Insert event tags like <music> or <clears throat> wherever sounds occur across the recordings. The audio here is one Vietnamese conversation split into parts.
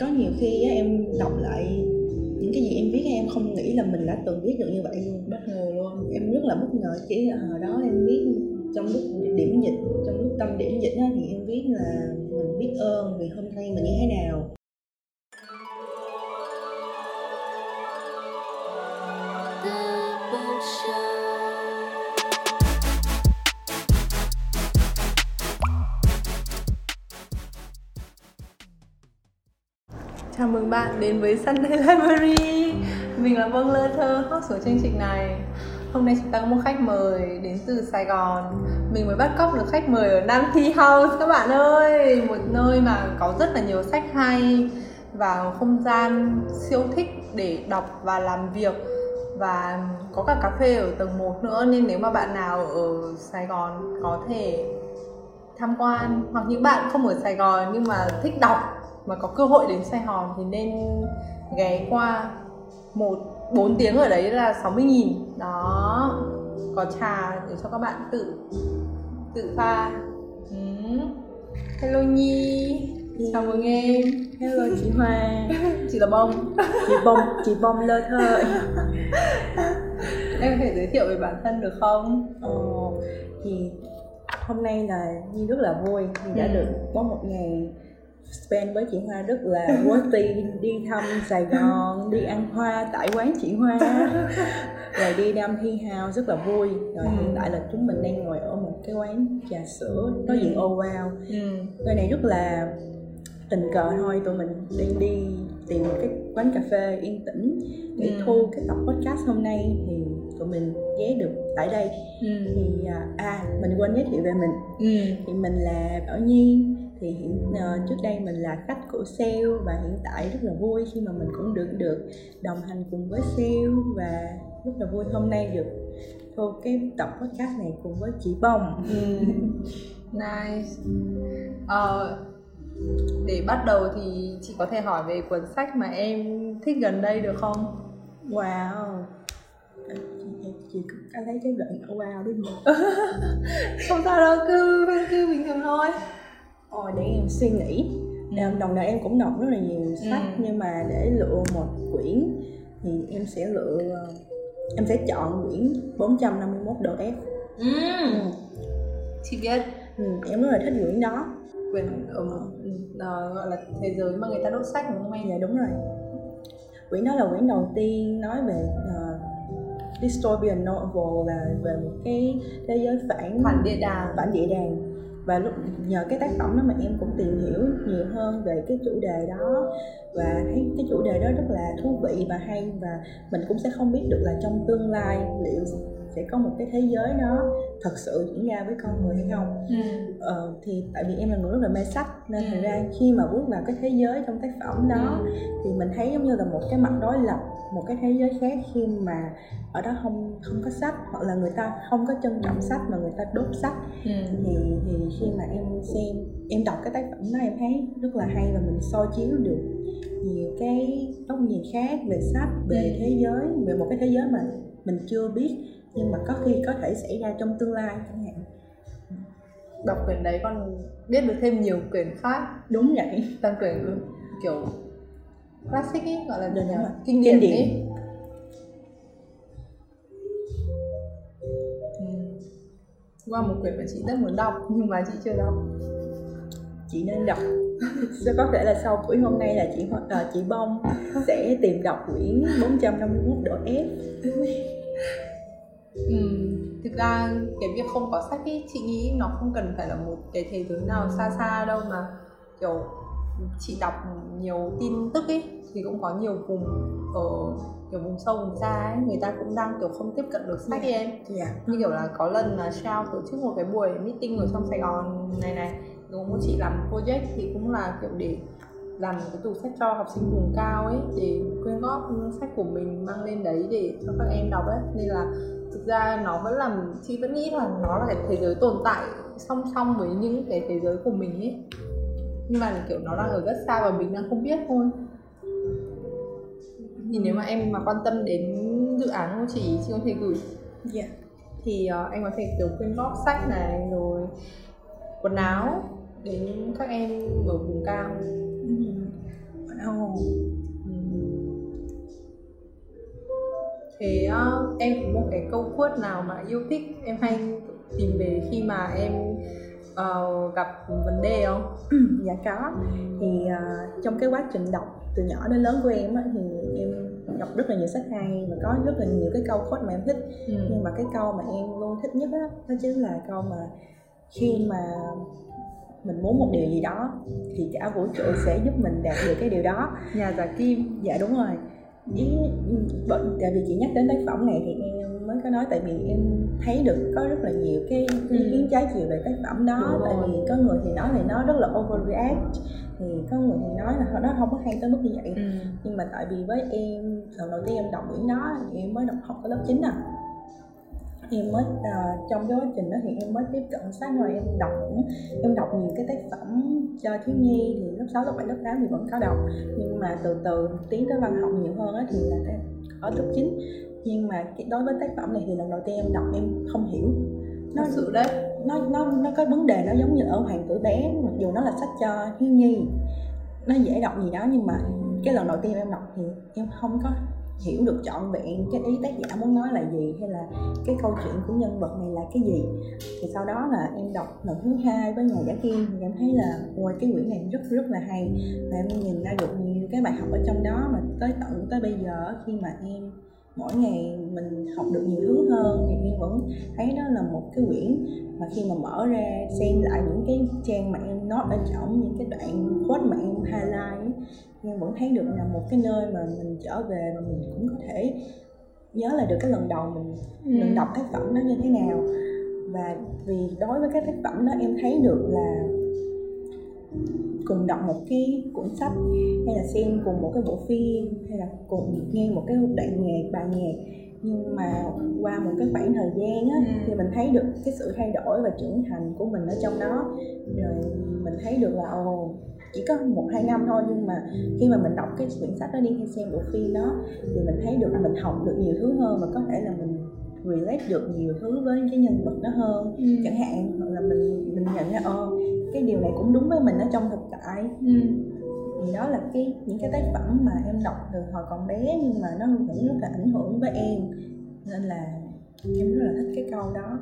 có nhiều khi á, em đọc lại những cái gì em viết em không nghĩ là mình đã từng viết được như vậy luôn bất ngờ luôn. Em rất là bất ngờ chỉ là hồi đó em viết trong lúc điểm dịch trong lúc tâm điểm dịch á, thì em viết là mình biết ơn vì hôm nay mình như thế nào. Chào mừng bạn đến với Sunday <laughs> Library. Mình là Vâng Lơ Thơ, host của chương trình này. Hôm nay chúng ta có một khách mời đến từ Sài Gòn. Mình mới bắt cóc được khách mời ở Nam Thi House các bạn ơi. Một nơi mà có rất là nhiều sách hay Và không gian siêu thích để đọc và làm việc. Và có cả cà phê ở tầng 1 nữa Nên nếu mà bạn nào ở Sài Gòn có thể tham quan. Hoặc những bạn không ở Sài Gòn nhưng mà thích đọc mà có cơ hội đến Sài Gòn thì nên ghé qua một bốn tiếng ở đấy là 60 nghìn. Đó. Có trà để cho các bạn tự tự pha. Ừ. hello nhi. Chào mừng em. hello chị hoa. <laughs> Chị là bông chị bông chị bông lơ thơ em có thể giới thiệu về bản thân được không? Ờ, thì hôm nay là nhi rất là vui vì đã ừ. được có một ngày spend với chị Hoa rất là worthy đi thăm Sài Gòn đi ăn hoa tại quán chị Hoa <laughs> rồi đi đam thi house rất là vui rồi ừ. hiện tại là chúng mình đang ngồi ở một cái quán trà sữa đối diện oh wow ừ. nơi này rất là tình cờ thôi tụi mình đang đi tìm một cái quán cà phê yên tĩnh để ừ. thu cái tập podcast hôm nay thì tụi mình ghé được tại đây ừ. thì à, à mình quên giới thiệu về mình ừ. thì mình là bảo nhi thì hiện uh, trước đây mình là khách của sale và hiện tại rất là vui khi mà mình cũng được được đồng hành cùng với sale và rất là vui hôm nay được thu cái tập podcast này cùng với chị bông ừ. nice. Uh, để bắt đầu thì chị có thể hỏi về cuốn sách mà em thích gần đây được không? Wow. Chị, cứ lấy cái đoạn wow đi mà <laughs> không sao đâu cứ cứ bình thường thôi Ồ, để em suy nghĩ ừ. đồng thời em cũng đọc rất là nhiều sách ừ. nhưng mà để lựa một quyển thì em sẽ lựa em sẽ chọn quyển 451 độ F ừ. ừ. chị biết ừ, em rất là thích quyển đó quyển ở uh, gọi là thế giới mà người ta đốt sách đúng không em? Dạ đúng rồi quyển đó là quyển đầu tiên nói về uh, dystopian novel là về một cái thế giới phản phản địa đàng phản địa đàng và lúc, nhờ cái tác phẩm đó mà em cũng tìm hiểu nhiều hơn về cái chủ đề đó. Và thấy cái chủ đề đó rất là thú vị và hay và mình cũng sẽ không biết được là trong tương lai liệu sẽ có một cái thế giới đó thật sự diễn ra với con người hay không ừ. ờ, thì tại vì em là người rất là mê sách nên ừ. thành ra khi mà bước vào cái thế giới trong tác phẩm đó ừ. thì mình thấy giống như là một cái mặt đối lập một cái thế giới khác khi mà ở đó không không có sách hoặc là người ta không có trân trọng sách mà người ta đốt sách ừ. thì thì khi mà em xem em đọc cái tác phẩm đó em thấy rất là hay và mình soi chiếu được nhiều cái góc nhìn khác về sách về ừ. thế giới về một cái thế giới mà mình chưa biết nhưng mà có khi có thể xảy ra trong tương lai chẳng hạn. Đọc quyển đấy con biết được thêm nhiều quyển khác đúng vậy. Tăng quyển kiểu classic ấy gọi là đúng rồi. kinh điển, điển. ấy. Ừ. qua một quyển mà chị rất muốn đọc nhưng mà chị chưa đọc. Chị nên đọc. Sẽ có thể là sau buổi hôm nay là chị uh, chị bông sẽ tìm đọc quyển 451 độ F ừ, thực ra cái việc không có sách ý, chị nghĩ nó không cần phải là một cái thế giới nào xa xa đâu mà kiểu chị đọc nhiều tin tức ấy thì cũng có nhiều vùng ở kiểu vùng sâu vùng xa ấy người ta cũng đang kiểu không tiếp cận được sách yeah. em yeah. như kiểu là có lần là Shell tổ chức một cái buổi meeting ở trong Sài Gòn này này một chị làm project thì cũng là kiểu để làm cái tủ sách cho học sinh vùng cao ấy để quyên góp sách của mình mang lên đấy để cho các em đọc ấy. Nên là thực ra nó vẫn làm chị vẫn nghĩ là nó là cái thế giới tồn tại song song với những cái thế giới của mình ấy. Nhưng mà kiểu nó đang ở rất xa và mình đang không biết thôi. Thì nếu mà em mà quan tâm đến dự án của chị chị có thể gửi. Yeah. Dạ. thì uh, anh có thể kiểu quyên góp sách này rồi quần áo đến các em ở vùng cao wow. em có một cái câu quote nào mà yêu thích em hay tìm về khi mà em uh, gặp vấn đề không? <clears throat> dạ có thì uh, trong cái quá trình đọc từ nhỏ đến lớn của em á, thì em đọc rất là nhiều sách hay và có rất là nhiều cái câu quote mà em thích ừ. nhưng mà cái câu mà em luôn thích nhất á đó chính là câu mà khi mà mình muốn một điều gì đó thì cả vũ trụ sẽ giúp mình đạt được cái điều đó nhà giả kim dạ đúng rồi ý tại vì chị nhắc đến tác phẩm này thì em mới có nói tại vì em thấy được có rất là nhiều cái ý kiến ừ. trái chiều về tác phẩm đó đúng tại rồi. vì có người thì nói là nó rất là overreact thì có người thì nói là nó không có hay tới mức như vậy ừ. nhưng mà tại vì với em lần đầu tiên em đọc quyển đó thì em mới đọc học ở lớp 9 à em mới uh, trong cái quá trình đó thì em mới tiếp cận sách rồi em đọc em đọc nhiều cái tác phẩm cho thiếu nhi thì lớp 6, lớp 7, lớp 8 thì vẫn có đọc. Nhưng mà từ từ tiến tới văn học nhiều hơn á thì là ở lớp 9 nhưng mà đối với tác phẩm này thì lần đầu tiên em đọc em không hiểu. Nó Thật sự đấy. nó nó nó có vấn đề nó giống như ở hoàng tử bé mặc dù nó là sách cho thiếu nhi nó dễ đọc gì đó nhưng mà cái lần đầu tiên em đọc thì em không có hiểu được trọn vẹn cái ý tác giả muốn nói là gì hay là cái câu chuyện của nhân vật này là cái gì. Thì sau đó là em đọc lần thứ hai với nhà giả kim. Thì em thấy là ngoài cái quyển này rất rất là hay. Và em nhìn ra được nhiều cái bài học ở trong đó mà tới tận tới bây giờ khi mà em mỗi ngày mình học được nhiều thứ hơn thì em vẫn thấy đó là một cái quyển mà khi mà mở ra xem lại những cái trang mà em note ở trong những cái đoạn quote mà em highlight em vẫn thấy được là một cái nơi mà mình trở về và mình cũng có thể nhớ lại được cái lần đầu mình ừ. mình đọc tác phẩm đó như thế nào và vì đối với cái tác phẩm đó em thấy được là cùng đọc một cái cuốn sách hay là xem cùng một cái bộ phim hay là cùng nghe một cái đoạn nhạc bài nhạc nhưng mà qua một cái khoảng thời gian á ừ. thì mình thấy được cái sự thay đổi và trưởng thành của mình ở trong đó rồi mình thấy được là ồ chỉ có một hai năm thôi nhưng mà khi mà mình đọc cái quyển sách đó đi hay xem bộ phim đó thì mình thấy được là mình học được nhiều thứ hơn và có thể là mình relate được nhiều thứ với cái nhân vật đó hơn ừ. chẳng hạn hoặc là mình mình nhận ra ồ cái điều này cũng đúng với mình ở trong thực tại. Ừ. thì đó là cái những cái tác phẩm mà em đọc từ hồi còn bé nhưng mà nó vẫn rất là ảnh hưởng với em. Nên là em rất là thích cái câu đó.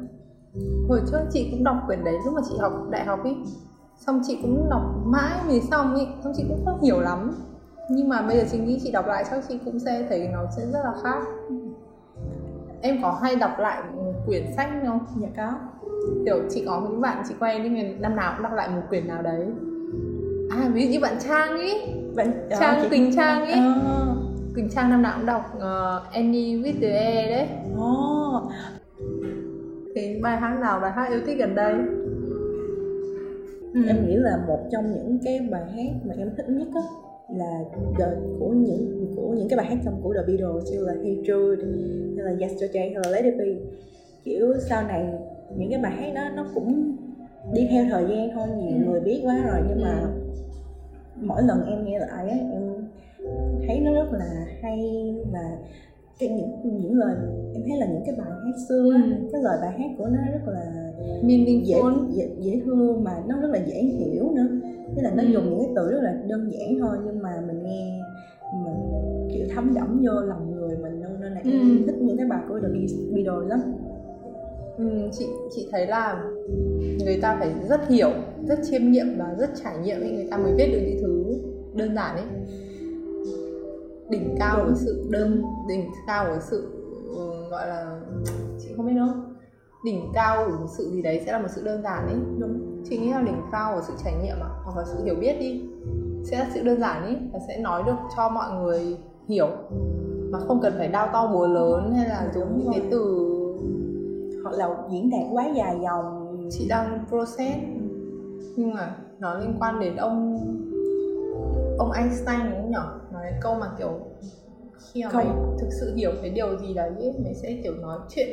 Hồi trước chị cũng đọc quyển đấy lúc mà chị học đại học ấy xong chị cũng đọc mãi mới xong ấy xong chị cũng không hiểu lắm. Nhưng mà bây giờ chị nghĩ chị đọc lại chắc chị cũng sẽ thấy nó sẽ rất là khác. Em có hay đọc lại quyển sách không? Dạ có kiểu chị có những bạn chị quen nhưng năm nào cũng đọc lại một quyển nào đấy à ví dụ như bạn trang ý bạn trang uh, quỳnh trang ý uh. quỳnh trang năm nào cũng đọc uh, Annie with the air đấy oh. cái bài hát nào bài hát yêu thích gần đây ừ. em nghĩ là một trong những cái bài hát mà em thích nhất á là the, của những của những cái bài hát trong của The Beatles như là Hey Jude hay là Yesterday hay là Let It Be kiểu sau này những cái bài hát đó nó cũng đi theo thời gian thôi nhiều ừ. người biết quá rồi nhưng mà mỗi lần em nghe lại á em thấy nó rất là hay và cái những những lời em thấy là những cái bài hát xưa ừ. cái lời bài hát của nó rất là dễ, dễ dễ thương mà nó rất là dễ hiểu nữa tức là nó ừ. dùng những cái từ rất là đơn giản thôi nhưng mà mình nghe mình kiểu thấm đẫm vô lòng người mình nên là em ừ. thích những cái bài của The Beatles lắm ừ, chị chị thấy là người ta phải rất hiểu rất chiêm nghiệm và rất trải nghiệm ấy người ta mới viết được những thứ đơn giản ấy. Đỉnh cao của sự đơn đỉnh cao của sự uh, gọi là chị không biết nữa. Đỉnh cao của một sự gì đấy sẽ là một sự đơn giản ấy đúng. Chị nghĩ là đỉnh cao của sự trải nghiệm à hoặc là sự hiểu biết đi sẽ là sự đơn giản ấy và sẽ nói được cho mọi người hiểu. Mà không cần phải đao to búa lớn hay là dùng những cái từ hoặc là diễn đạt quá dài dòng. Chị đang process nhưng mà nó liên quan đến ông ông Einstein đúng không nhở nói cái câu mà kiểu khi mà mày thực sự hiểu cái điều gì đấy ấy, mày sẽ kiểu nói chuyện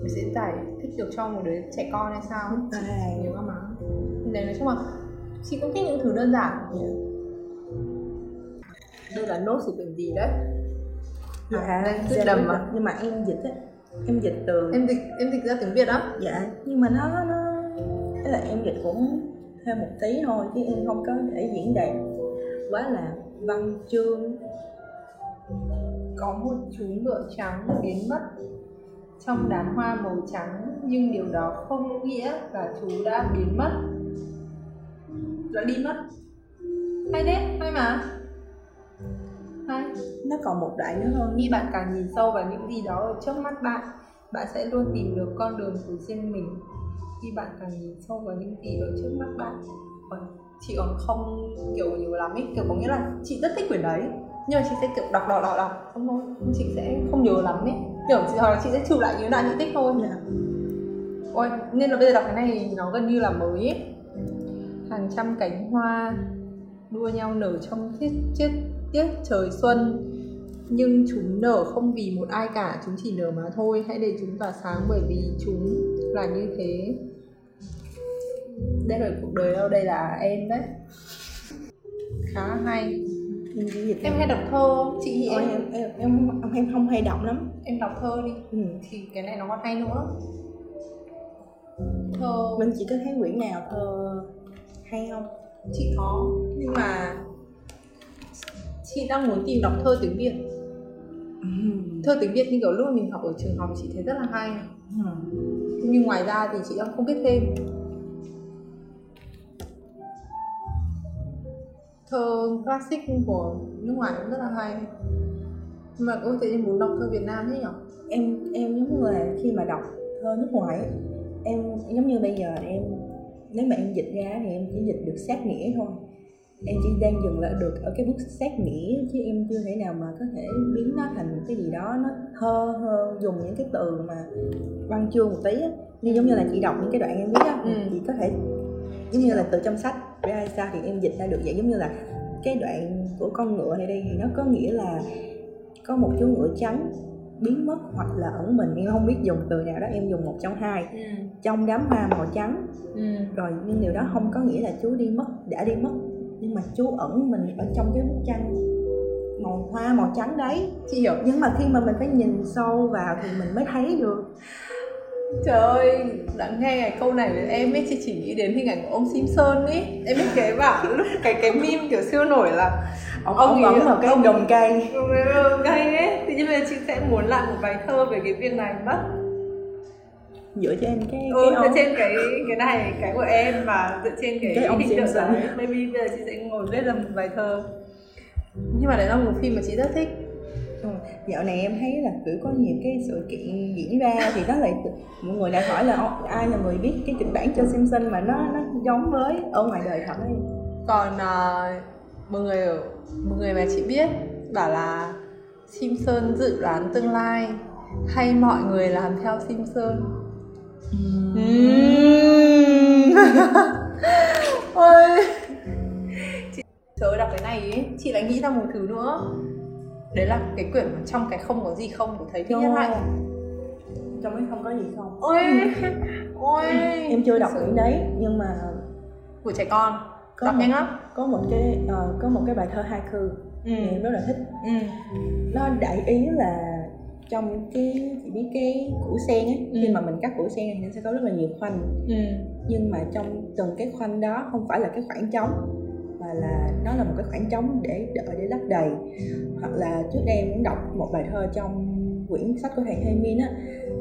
mày sẽ giải thích được cho một đứa trẻ con hay sao à. nhớ không má đấy nói chung là chị cũng thích những thứ đơn giản. Yeah. đây là nốt của quyển gì đấy. Dạ à, dạ, đầm mà nhưng mà em dịch á em dịch từ em dịch em dịch ra tiếng việt á? Dạ nhưng mà nó nó thế là em dịch cũng thêm một tí thôi chứ em không có thể diễn đạt quá là văn chương. Có một chú ngựa trắng biến mất trong đám hoa màu trắng nhưng điều đó không nghĩa là chú đã biến mất. Đã đi mất. Hay đấy hay mà hay nó còn một đoạn nữa hơn khi bạn càng nhìn sâu vào những gì đó ở trước mắt bạn bạn sẽ luôn tìm được con đường của riêng mình. Khi bạn càng nhìn sâu vào những gì ở trước mắt bạn còn chị còn không kiểu nhiều lắm ấy kiểu có nghĩa là chị rất thích quyển đấy nhưng mà chị sẽ kiểu đọc đọc đọc đọc không thôi. Chị sẽ không nhớ lắm ấy kiểu chị hoặc là chị sẽ chụp lại những đoạn chị thích thôi. Dạ. ôi nên là bây giờ đọc cái này nó gần như là mới ấy hàng trăm cánh hoa đua nhau nở trong tiết tiết tiết trời xuân nhưng chúng nở không vì một ai cả chúng chỉ nở mà thôi. Hãy để chúng tỏa sáng bởi vì chúng là như thế. Đây là cuộc đời đâu? Đây là em đấy. Khá hay. Em em hay đọc thơ không? chị Ôi, em em em em không em không hay đọc lắm. em đọc thơ đi. Ừ. thì cái này nó còn hay nữa. Thơ mình chỉ có thấy quyển nào thơ hay không? Chị có nhưng mà chị đang muốn tìm đọc thơ tiếng việt. Thơ tiếng việt như kiểu lúc mình học ở trường học chị thấy rất là hay. Ừ. nhưng ngoài ra thì chị đang không biết thêm. Thơ classic của nước ngoài cũng rất là hay. Nhưng mà cô tự nhiên muốn đọc thơ Việt Nam thế nhỉ? em em giống như là khi mà đọc thơ nước ngoài ấy, em giống như bây giờ em nếu mà em dịch ra thì em chỉ dịch được sát nghĩa thôi em chỉ đang dừng lại được ở cái bước sát nghĩa chứ em chưa thể nào mà có thể biến nó thành một cái gì đó nó thơ hơn dùng những cái từ mà văn chương một tí á như giống như là chị đọc những cái đoạn em biết á Ừ. chị có thể giống như là từ trong sách ra sao thì em dịch ra được vậy giống như là cái đoạn của con ngựa này đây thì nó có nghĩa là có một chú ngựa trắng biến mất hoặc là ẩn mình em không biết dùng từ nào đó em dùng một trong hai Ừ. trong đám hoa màu trắng Ừ. rồi nhưng điều đó không có nghĩa là chú đi mất đã đi mất nhưng mà chú ẩn mình ở trong cái bức tranh màu hoa màu trắng đấy. Chị hiểu. Nhưng mà khi mà mình phải nhìn sâu vào thì mình mới thấy được. Trời ơi, đã nghe cái câu này với em ấy chị chỉ nghĩ đến hình ảnh của ông Simpson ấy Em biết cái bảo lúc cái cái meme kiểu siêu nổi là ông, Ông ông ấy- ẩn vào cái ông- gầm cây. Gây ấy. Thì như bây giờ chị sẽ muốn làm một bài thơ về cái việc này mất dựa trên cái Ừ, cái dựa ông trên cái cái này, cái của em và dựa trên cái, Cái ông tượng Simpson. đấy Maybe bây giờ chị sẽ ngồi viết ra một bài thơ Nhưng mà đấy là một phim mà chị rất thích Ừ, dạo này em thấy là kiểu có nhiều cái sự kiện diễn ra thì nó lại mọi người lại hỏi là "Ô, ai là người viết cái kịch bản cho Simpson mà nó nó giống với ở ngoài đời thật ấy Còn à, một người ở một người mà chị biết bảo là Simpson dự đoán tương lai hay mọi người làm theo Simpson. <laughs> Ôi. Chị trời đọc cái này ấy, chị lại nghĩ ra một thứ nữa. Đấy là cái quyển mà trong cái không có gì không của thầy Thích Nhất Hạnh. trong ấy không có gì không Ôi. Ôi. em chưa đọc quyển đấy nhưng mà của trẻ con. Có đọc một- nhanh lắm. có một cái ờ, có một cái bài thơ haiku Ừ. em rất là thích Ừ. nó đại ý là trong cái chị biết cái củ sen á Ừ. khi mà mình cắt củ sen thì nó sẽ có rất là nhiều khoanh Ừ. nhưng mà trong từng cái khoanh đó không phải là cái khoảng trống mà là nó là một cái khoảng trống để đợi để lấp đầy hoặc là trước đây em cũng đọc một bài thơ trong quyển sách của thầy Haymin á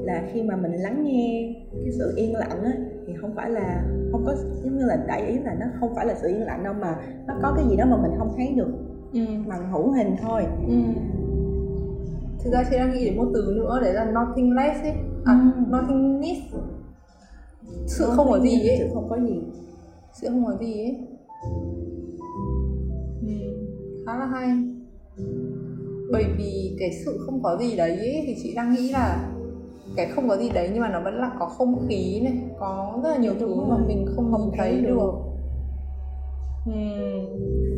là khi mà mình lắng nghe cái sự yên lặng á thì không phải là không có giống như là đại ý là nó không phải là sự yên lặng đâu mà nó có cái gì đó mà mình không thấy được Ừ. bằng hữu hình thôi Ừ. Thực ra chị đang nghĩ đến một từ nữa đấy là nothingless ấy à, Ừ. nothingness sự không có gì sự ấy không có gì sự không có gì ấy ừ. khá là hay bởi vì cái sự không có gì đấy ấy, thì chị đang nghĩ là cái không có gì đấy nhưng mà nó vẫn là có không khí này có rất là nhiều Đúng thứ rồi. mà mình không, Không nhìn thấy thấy được. được Ừm,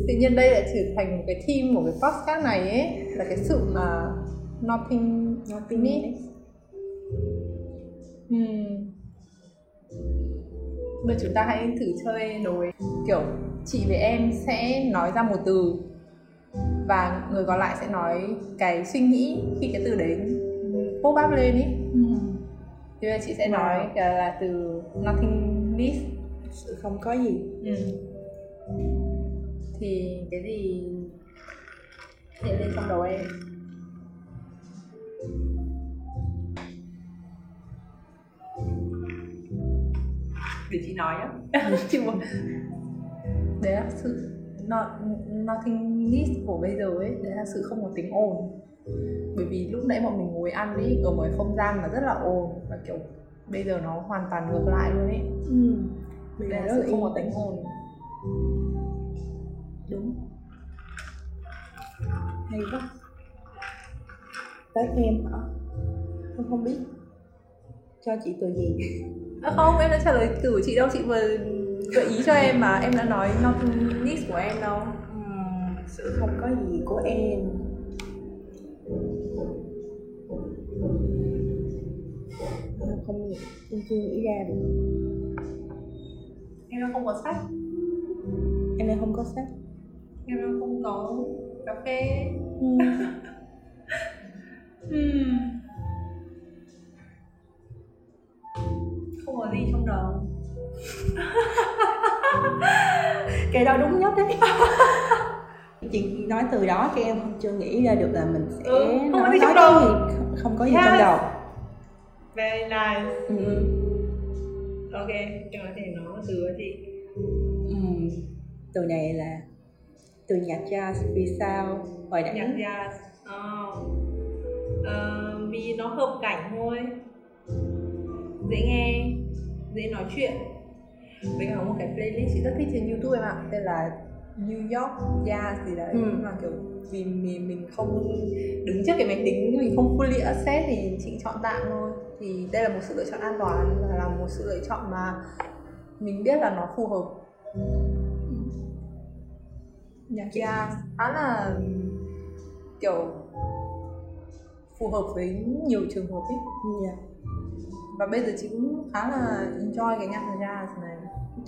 tự nhiên đây lại trở thành một cái theme của cái podcast này ấy là cái sự mà nothing nothingness Ừm. Bây giờ chúng ta hãy thử chơi đối kiểu chị với em sẽ nói ra một từ và người còn lại sẽ nói cái suy nghĩ khi cái từ đấy pop up lên ý. Thì bây giờ chị sẽ Wow. nói là, từ nothingness sự không có gì. Ừ. thì cái gì hiện lên trong đầu em để chị nói á. <laughs> Chị muốn đấy là sự not, nothing list của bây giờ ấy đấy là sự không có tính ồn. Bởi vì lúc nãy bọn mình ngồi ăn ấy ở một không gian mà rất là ồn và kiểu bây giờ nó hoàn toàn ngược lại luôn ấy ừ. đấy là, sự không có tính ồn. Đúng. Hay quá tới em hả? Không không biết. Cho chị từ gì? À, không em đã trả lời từ của chị đâu chị vừa gợi ý cho em mà. Em đã nói not needs của em đâu. Uhm, sự không có gì của em. Không em chưa nghĩ ra được. Em đang không có sách. Em đang không có sách. Em đang không có cà phê <laughs> không có gì trong đầu. <laughs> Cái đó đúng nhất đấy. <laughs> Chị nói từ đó cái em không chưa nghĩ ra được là mình sẽ ừ, không nói, nói cái gì không có gì yes. trong đầu. Very nice. Ừ. ok em có thể nói từ với chị. Ừ. từ này là từ nhạc jazz vì sao? Hồi nãy. Nhạc jazz. Oh. Uh, vì nó hợp cảnh thôi. Dễ nghe dễ nói chuyện. Mình có một cái playlist chị rất thích trên youtube em ạ tên là New York Jazz gì đấy. Ừ. mà kiểu vì mình mình không đứng trước cái máy tính mình không fully access thì chị chọn tạm thôi. Thì đây là một sự lựa chọn an toàn và là một sự lựa chọn mà mình biết là nó phù hợp. Nhạc jazz khá là kiểu phù hợp với nhiều trường hợp ấy yeah. và bây giờ chị cũng khá là enjoy cái nhạc jazz này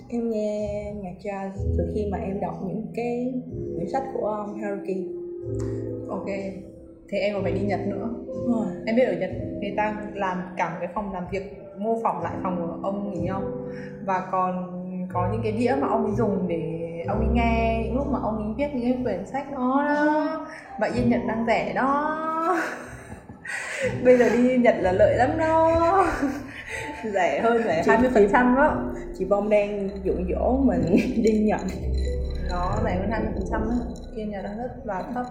em nghe nhạc jazz từ khi mà em đọc những cái quyển sách của ông Haruki ok thế em còn phải đi Nhật nữa ừ. em biết ở Nhật người ta làm cả một cái phòng làm việc mô phỏng lại phòng của ông nghỉ không và còn có những cái đĩa mà ông ấy dùng để ông ấy nghe những lúc mà ông ấy viết những cái quyển sách đó, đó. và yên Nhật đang rẻ đó bây giờ đi Nhật là lợi lắm đó. Rẻ hơn rẻ hai mươi phần trăm đó. Chị bông đang dụ dỗ mình <laughs> đi Nhật. Nó rẻ hơn hai mươi phần trăm đó yên Nhật đang rất là thấp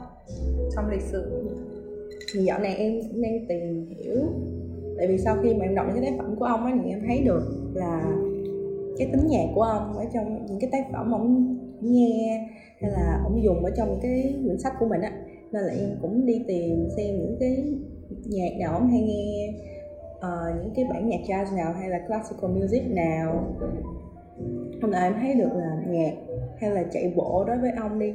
trong lịch sử. Thì dạo này em cũng đang tìm hiểu. Tại vì sau khi mà em đọc những cái tác phẩm của ông á thì em thấy được là cái tính nhạc của ông ở trong những cái tác phẩm ông nghe hay là ông dùng ở trong cái quyển sách của mình á. Nên là em cũng đi tìm xem những cái nhạc nào ông hay nghe? Uh, những cái bản nhạc jazz nào hay là classical music nào? Hôm nay em thấy được là nhạc hay là chạy bộ đối với ông đi.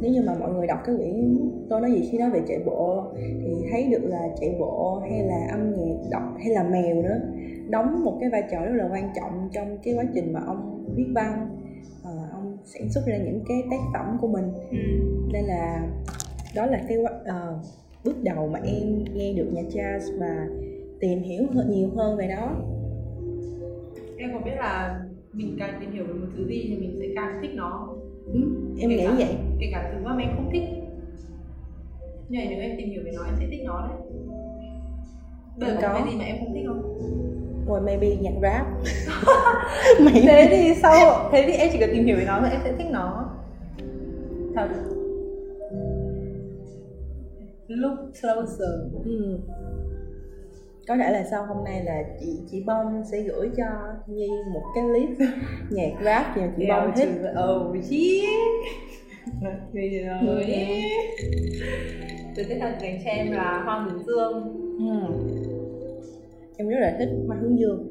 Nếu như mà mọi người đọc cái quyển tôi nói gì khi nói về chạy bộ thì thấy được là chạy bộ hay là âm nhạc đọc hay là mèo nữa đóng một cái vai trò rất là quan trọng trong cái quá trình mà ông viết văn. Uh, ông sản xuất ra những cái tác phẩm của mình. Ừ. nên là đó là cái uh, bước đầu mà em nghe được nhạc jazz và tìm hiểu hơn, nhiều hơn về nó. Em có biết là mình càng tìm hiểu về một thứ gì thì mình sẽ càng thích nó? Ừ, em kể nghĩ cả, vậy. kể cả thứ mà em không thích. Nhưng nếu em tìm hiểu về nó em sẽ thích nó đấy. Bây có cái gì mà em không thích không? Rồi maybe nhạc rap. <laughs> Thế thì sau Thế thì em chỉ cần tìm hiểu về nó thôi em sẽ thích nó. Thật Look closer. Ừ. Có thể là sau hôm nay là chị chị bông sẽ gửi cho nhi một cái clip <laughs> nhạc rap và chị bông thích. oh shit vì rồi từ cái thần dành cho em là hoa hướng dương. Ừ. em rất là thích hoa hướng dương.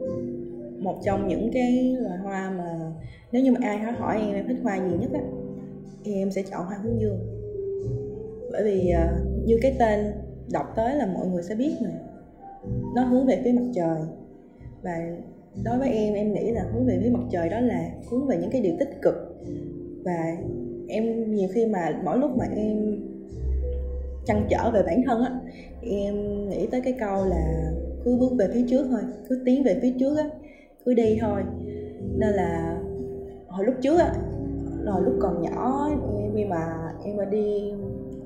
Một trong những cái loài hoa mà nếu như mà ai hỏi hỏi em em thích hoa gì nhất á em sẽ chọn hoa hướng dương. Bởi vì uh, như cái tên đọc tới là mọi người sẽ biết rồi nó hướng về phía mặt trời. Và đối với em em nghĩ là hướng về phía mặt trời đó là hướng về những cái điều tích cực. Và em nhiều khi mà mỗi lúc mà em chăn trở về bản thân á, em nghĩ tới cái câu là cứ bước về phía trước thôi, cứ tiến về phía trước á, cứ đi thôi. Nên là hồi lúc trước á, hồi lúc còn nhỏ khi mà em mà đi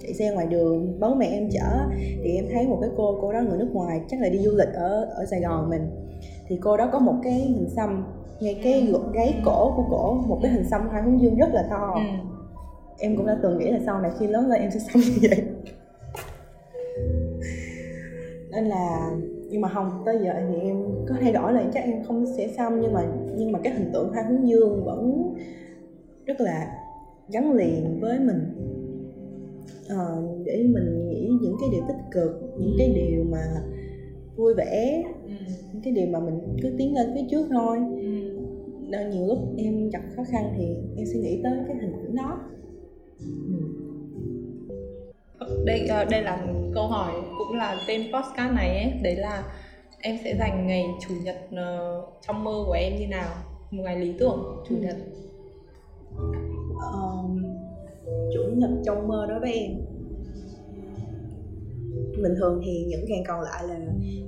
chạy xe ngoài đường bố mẹ em chở. Thì em thấy một cái cô cô đó người nước ngoài chắc là đi du lịch ở ở Sài Gòn mình. Thì cô đó có một cái hình xăm ngay cái gáy cổ của cổ một cái hình xăm hai hướng dương rất là to. Ừ. em cũng đã từng nghĩ là sau này khi lớn lên em sẽ <laughs> xăm như vậy. Nên là nhưng mà không tới giờ thì em có thay đổi là chắc em không sẽ xăm nhưng mà nhưng mà cái hình tượng hai hướng dương vẫn rất là gắn liền với mình uh, để mình nghĩ những cái điều tích cực những cái điều mà vui vẻ ừ. những cái điều mà mình cứ tiến lên phía trước thôi. Ừ. Nên nhiều lúc em gặp khó khăn thì em sẽ nghĩ tới cái hình ảnh đó. Ừ. đây uh, đây là câu hỏi cũng là tên postcard này ấy. Đấy là em sẽ dành ngày chủ nhật uh, trong mơ của em như nào? Một ngày lý tưởng chủ nhật. Um, chủ nhật trong mơ đối với em. Bình thường thì những ngày còn lại là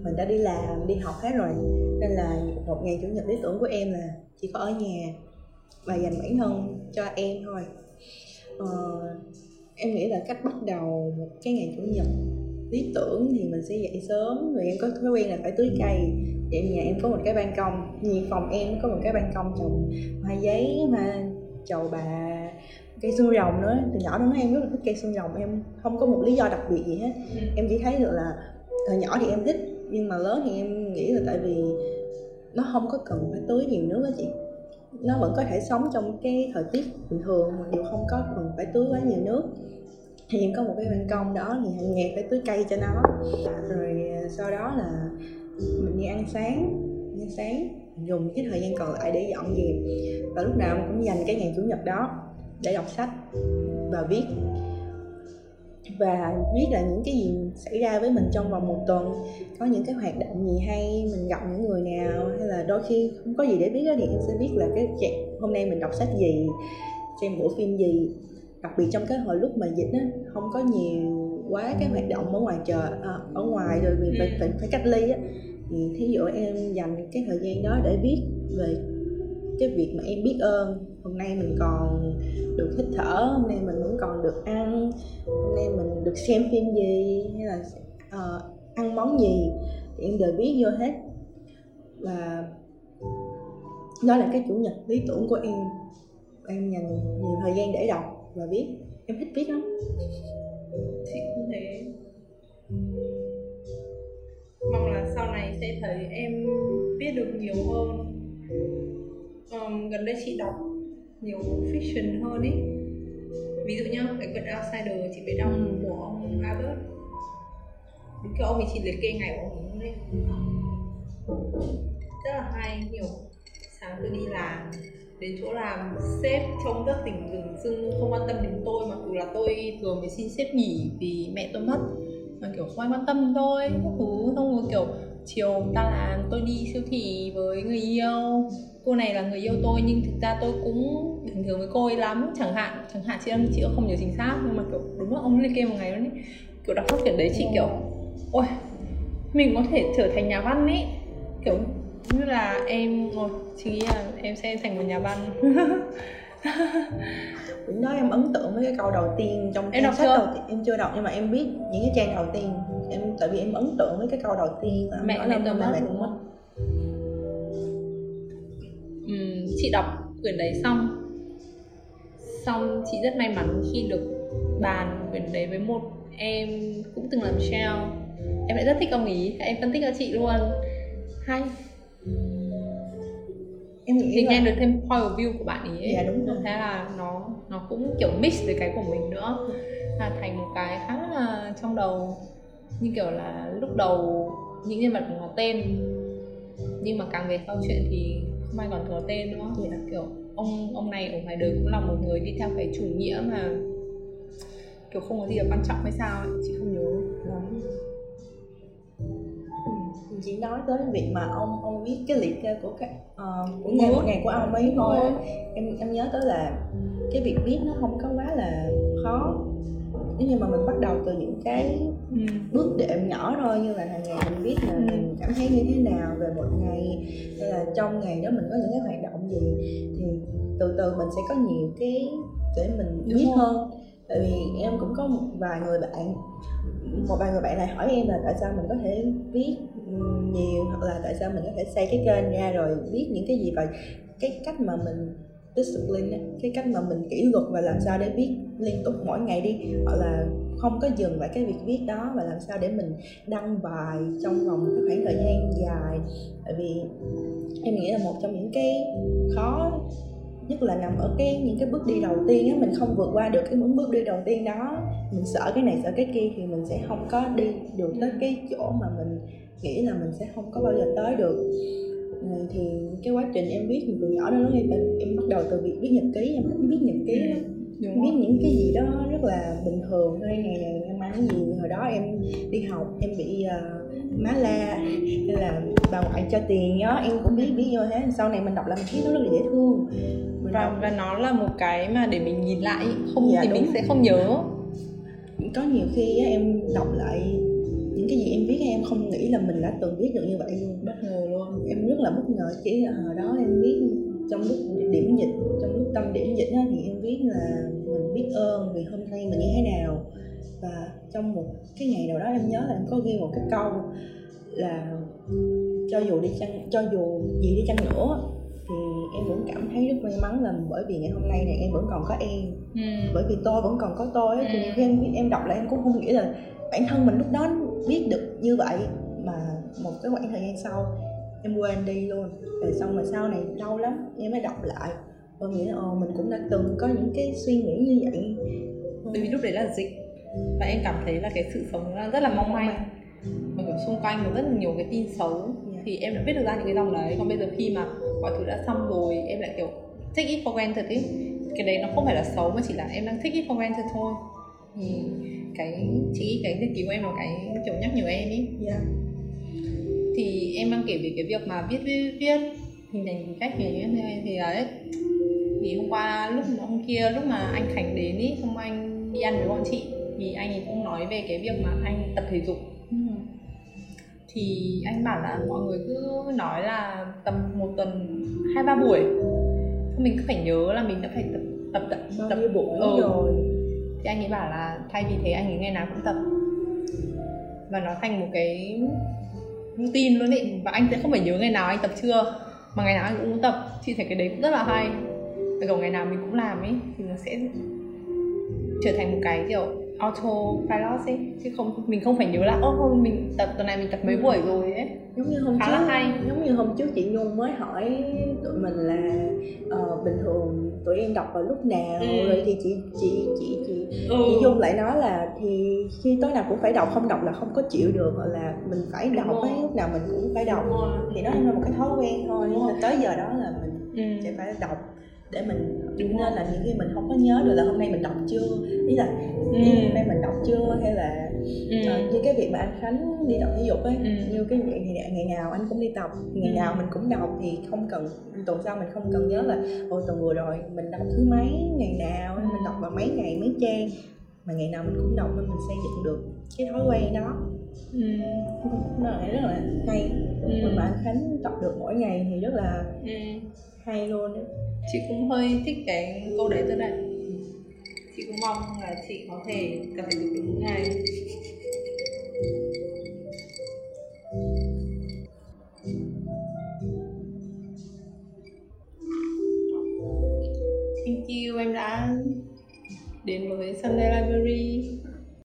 mình đã đi làm đi học hết rồi. Nên là một ngày chủ nhật lý tưởng của em là chỉ có ở nhà và dành bản thân cho em thôi. Ờ, em nghĩ là cách bắt đầu một cái ngày chủ nhật lý tưởng thì mình sẽ dậy sớm. Rồi em có thói quen là phải tưới cây vậy nhà em có một cái ban công như phòng em có một cái ban công trồng hoa giấy hoa chầu bà cây xương rồng nữa. Từ nhỏ đến em rất là thích cây xương rồng em không có một lý do đặc biệt gì hết. Ừ. em chỉ thấy được là thời nhỏ thì em thích nhưng mà lớn thì em nghĩ là tại vì nó không có cần phải tưới nhiều nước á chị. Nó vẫn có thể sống trong cái thời tiết bình thường mà dù không có cần phải tưới quá nhiều nước. Thì em có một cái ban công đó thì hàng ngày phải tưới cây cho nó. Rồi à, sau đó là mình đi ăn sáng ăn sáng dùng cái thời gian còn lại để dọn dẹp. Và lúc nào cũng dành cái ngày chủ nhật đó để đọc sách và viết. Và viết là những cái gì xảy ra với mình trong vòng một tuần. Có những cái hoạt động gì hay mình gặp những người nào hay là đôi khi không có gì để viết đó thì em sẽ viết là cái chuyện hôm nay mình đọc sách gì xem bộ phim gì. Đặc biệt trong cái hồi lúc mà dịch á không có nhiều quá cái hoạt động ở ngoài trời à, ở ngoài rồi vì phải, phải phải cách ly á. Thì thí dụ em dành cái thời gian đó để viết về cái việc mà em biết ơn. Hôm nay mình còn được hít thở hôm nay mình vẫn còn được ăn hôm nay mình được xem phim gì hay là uh, ăn món gì thì em đều biết vô hết. Và đó là cái chủ nhật lý tưởng của em. Em dành nhiều thời gian để đọc và viết. Em thích viết lắm. Chị cũng thế. Mong là sau này sẽ thấy em biết được nhiều hơn um, gần đây chị đọc nhiều fiction hơn ý. Ví dụ nhá cái quyển outsider chị biết đọc ừ. của ông Albert. Đúng kiểu ông ấy chỉ liệt kê ngày của ông ấy rất là hay nhiều sáng tôi đi làm đến chỗ làm sếp trông rất tỉnh dừng dưng không quan tâm đến tôi mặc dù là tôi vừa mới xin sếp nghỉ vì mẹ tôi mất. Mà kiểu không ai quan tâm đến tôi các thứ. Xong rồi kiểu chiều ta làm tôi đi siêu thị với người yêu cô này là người yêu tôi nhưng thực ra tôi cũng bình thường với cô ấy lắm. Chẳng hạn chẳng hạn chị em chị không nhớ chính xác nhưng mà kiểu đúng là ông lên kê một ngày luôn ấy kiểu đọc phát triển đấy chị kiểu ôi mình có thể trở thành nhà văn ấy kiểu như là em ôi chị nghĩ là em sẽ thành một nhà văn. <laughs> Lúc đó em ấn tượng với cái câu đầu tiên trong em đọc sách chưa? đầu tiên em chưa đọc nhưng mà em biết những cái trang đầu tiên. Em tại vì em ấn tượng với cái câu đầu tiên là mẹ mẹ tôi mất mẹ không? ừ, chị đọc quyển đấy xong. Xong chị rất may mắn khi được bàn quyển đấy với một em cũng từng làm shell em lại rất thích ông ý em phân tích cho chị luôn. Hay. Em nghĩ thì nghe được thêm point of view của bạn ý ấy. dạ đúng rồi. Thế là nó nó cũng kiểu mix với cái của mình nữa. Là thành một cái khá là trong đầu. Như kiểu là lúc đầu những nhân vật có tên. Nhưng mà càng về sau chuyện thì không ai còn có tên nữa yeah. kiểu ông ông này ở ngoài đời cũng là một người đi theo cái chủ nghĩa mà kiểu không có gì là quan trọng hay sao ấy. chị không nhớ lắm chỉ nói tới việc mà ông ông viết cái liệt kê của các uh, của ngày một ngày của ông ấy thôi em em nhớ tới là cái việc viết nó không có quá là khó nếu như mà mình bắt đầu từ những cái ừ. bước đệm nhỏ thôi như là hàng ngày mình biết là ừ. mình cảm thấy như thế nào về một ngày hay là trong ngày đó mình có những cái hoạt động gì thì từ từ mình sẽ có nhiều cái để mình Đúng biết rồi. hơn tại vì em cũng có một vài người bạn một vài người bạn này hỏi em là tại sao mình có thể viết nhiều hoặc là tại sao mình có thể xây cái kênh ra rồi viết những cái gì và cái cách mà mình discipline cái cách mà mình kỷ luật và làm sao để viết liên tục mỗi ngày đi, hoặc là không có dừng lại cái việc viết đó và làm sao để mình đăng bài trong vòng cái khoảng thời gian dài. Tại vì em nghĩ là một trong những cái khó nhất là nằm ở cái, những cái bước đi đầu tiên á, mình không vượt qua được cái những bước đi đầu tiên đó. Mình sợ cái này, sợ cái kia thì mình sẽ không có đi được tới cái chỗ mà mình nghĩ là mình sẽ không có bao giờ tới được thì cái quá trình em viết từ nhỏ đến lớn em em bắt đầu từ việc viết nhật ký em thích viết nhật ký ừ. Đúng viết những cái gì đó rất là bình thường thôi ngày này em ăn gì hồi đó em đi học em bị uh, má la hay là bà ngoại cho tiền đó em cũng biết biết như thế sau này mình đọc lại mình thấy nó rất là dễ thương mình và, đọc... và nó là một cái mà để mình nhìn lại không dạ, thì đúng. mình sẽ không nhớ có nhiều khi á, em đọc lại những cái gì em viết em không nghĩ là mình đã từng viết được như vậy luôn bất ngờ luôn em rất là bất ngờ chỉ là hồi đó em viết trong lúc điểm dịch trong lúc tâm điểm dịch á, thì em viết là mình biết ơn vì hôm nay mình như thế nào và trong một cái ngày nào đó em nhớ là em có ghi một cái câu là cho dù đi chăng cho dù gì đi chăng nữa thì em vẫn cảm thấy rất may mắn là bởi vì ngày hôm nay này em vẫn còn có em ừ. bởi vì tôi vẫn còn có tôi ấy. thì ừ. khi em em đọc lại em cũng không nghĩ là bản thân mình lúc đó biết được như vậy mà một cái khoảng thời gian sau em quên đi luôn. Rồi xong mà sau này lâu lắm em mới đọc lại. Và nghĩ là ồ mình cũng đã từng có những cái suy nghĩ như vậy. Bởi vì lúc đấy là dịch và em cảm thấy là cái sự sống nó rất là mong manh. Và kiểu xung quanh có rất là nhiều cái tin xấu yeah. Dạ. thì em đã viết được ra những cái dòng đấy. Còn bây giờ khi mà mọi thứ đã xong rồi em lại kiểu take it for granted ấy cái đấy nó không phải là xấu mà chỉ là em đang take it for granted thôi. Thì cái chỉ cái nhật ký của em là cái kiểu nhắc nhở em ấy yeah. thì em đang kể về cái việc mà viết viết viết hình thành cách như thế thì đấy thì hôm qua lúc hôm kia lúc mà anh Khánh đến ý xong anh đi ăn với bọn chị thì anh ấy cũng nói về cái việc mà anh tập thể dục ừ. thì anh bảo là mọi người cứ nói là tầm một tuần hai ba buổi mình cứ phải nhớ là mình đã phải tập tập tập tập, tập buổi ừ. rồi thì anh ấy bảo là thay vì thế anh ấy ngày nào cũng tập. Và nó thành một cái routine luôn ý và anh sẽ không phải nhớ ngày nào anh tập chưa, mà ngày nào anh cũng tập. Chị thấy cái đấy cũng rất là hay. Và kiểu ngày nào mình cũng làm ấy, thì nó sẽ trở thành một cái kiểu auto pilot ấy chứ không mình không phải nhớ là ô mình tập tuần này mình tập mấy buổi rồi ấy. Giống như hôm khá trước là hay. giống như hôm trước chị nhung mới hỏi tụi mình là uh, bình thường tụi em đọc vào lúc nào ừ. rồi thì chị chị chị chị ừ. chị dung lại nói là thì khi tối nào cũng phải đọc không đọc là không có chịu được hoặc là mình phải đọc ấy lúc nào mình cũng phải đọc. Thì nó là một cái thói quen thôi. Tới giờ đó là mình ừ. sẽ phải đọc để mình đúng nên là những khi mình không có nhớ được là hôm nay mình đọc chưa ý là ừ. hôm nay mình đọc chưa hay là ừ. uh, như cái việc mà anh khánh đi tập thể dục ấy ừ. như cái việc ngày, ngày nào anh cũng đi tập ngày ừ. nào mình cũng đọc thì không cần tuần sau mình không cần nhớ là ôi tuần vừa rồi mình đọc thứ mấy ngày nào mình đọc vào mấy ngày mấy trang mà ngày nào mình cũng đọc nên mình xây dựng được cái thói quen đó ừ. nó rất là hay ừ. mà anh khánh tập được mỗi ngày thì rất là ừ hay luôn ấy. chị cũng hơi thích cái câu đấy rất này. chị cũng mong là chị có thể tập thể dục được mỗi ngày thank you, em đã đến với Sunday Library